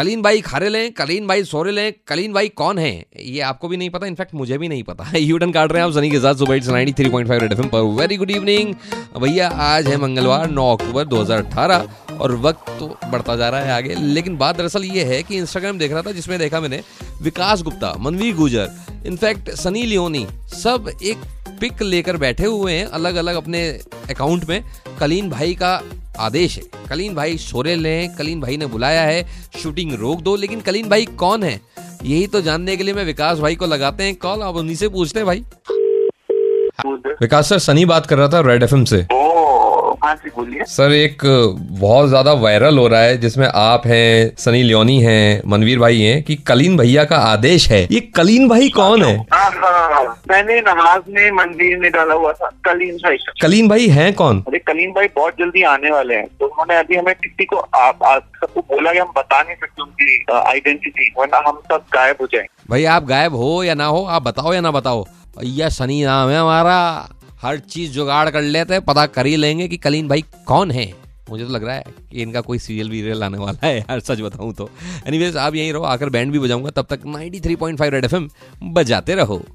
कलीन भाई खारे लें, कलीन भाई सोरे लें, कलीन भाई कौन है? ये आपको भी नहीं पता इनफैक्ट मुझे भी नहीं पता। यू टर्न काट रहे हैं आप, सनी के साथ सुबह इट्स 93.5 रेड एफएम पर। वेरी गुड इवनिंग भैया, आज है मंगलवार, नौ अक्टूबर 2018 और वक्त तो बढ़ता जा रहा है आगे, लेकिन बात दरअसल ये है कि इंस्टाग्राम देख रहा था, जिसमें देखा मैंने विकास गुप्ता, मनवीर गुजर इनफैक्ट सनी लियोनी, सब एक पिक लेकर बैठे हुए हैं अलग अलग अपने अकाउंट में। कलीन भाई का आदेश है। कलीन भाई सोरे ले कलीन भाई ने बुलाया है शूटिंग रोक दो लेकिन कलीन भाई कौन है? यही तो जानने के लिए मैं विकास भाई को लगाते हैं कॉल आप उन्हीं से पूछते हैं भाई। विकास सर सनी बात कर रहा था रेड एफएम से। हाँ जी बोलिए। सर एक बहुत ज़्यादा वायरल हो रहा है जिसमें आप हैं सनी लियोनी हैं मनवीर भाई हैं कि कलीन भैया का आदेश है। ये कलीन भाई कौन है? हाँ, हाँ, मैंने नमाज़ में मंदिर में डाला हुआ था कलीन भाई। कलीन भाई हैं कौन? अरे कलीन भाई बहुत जल्दी आने वाले हैं। तो उन्होंने अभी हमें किसी को आप, आप सबको बोला कि हम बता नहीं सकते उनकी आइडेंटिटी वरना हम सब गायब हो जाए भाई आप गायब हो या ना हो आप बताओ या ना बताओ। भैया सनी नाम है हमारा। हर चीज़ जुगाड़ कर लेते हैं, पता कर ही लेंगे कि कलीन भाई कौन है। मुझे तो लग रहा है कि इनका कोई सीरियल वीरियल आने वाला है यार, सच बताऊँ तो। एनीवेज आप यहीं रहो, आकर बैंड भी बजाऊँगा, तब तक 93.5 रेड एफएम बजाते रहो।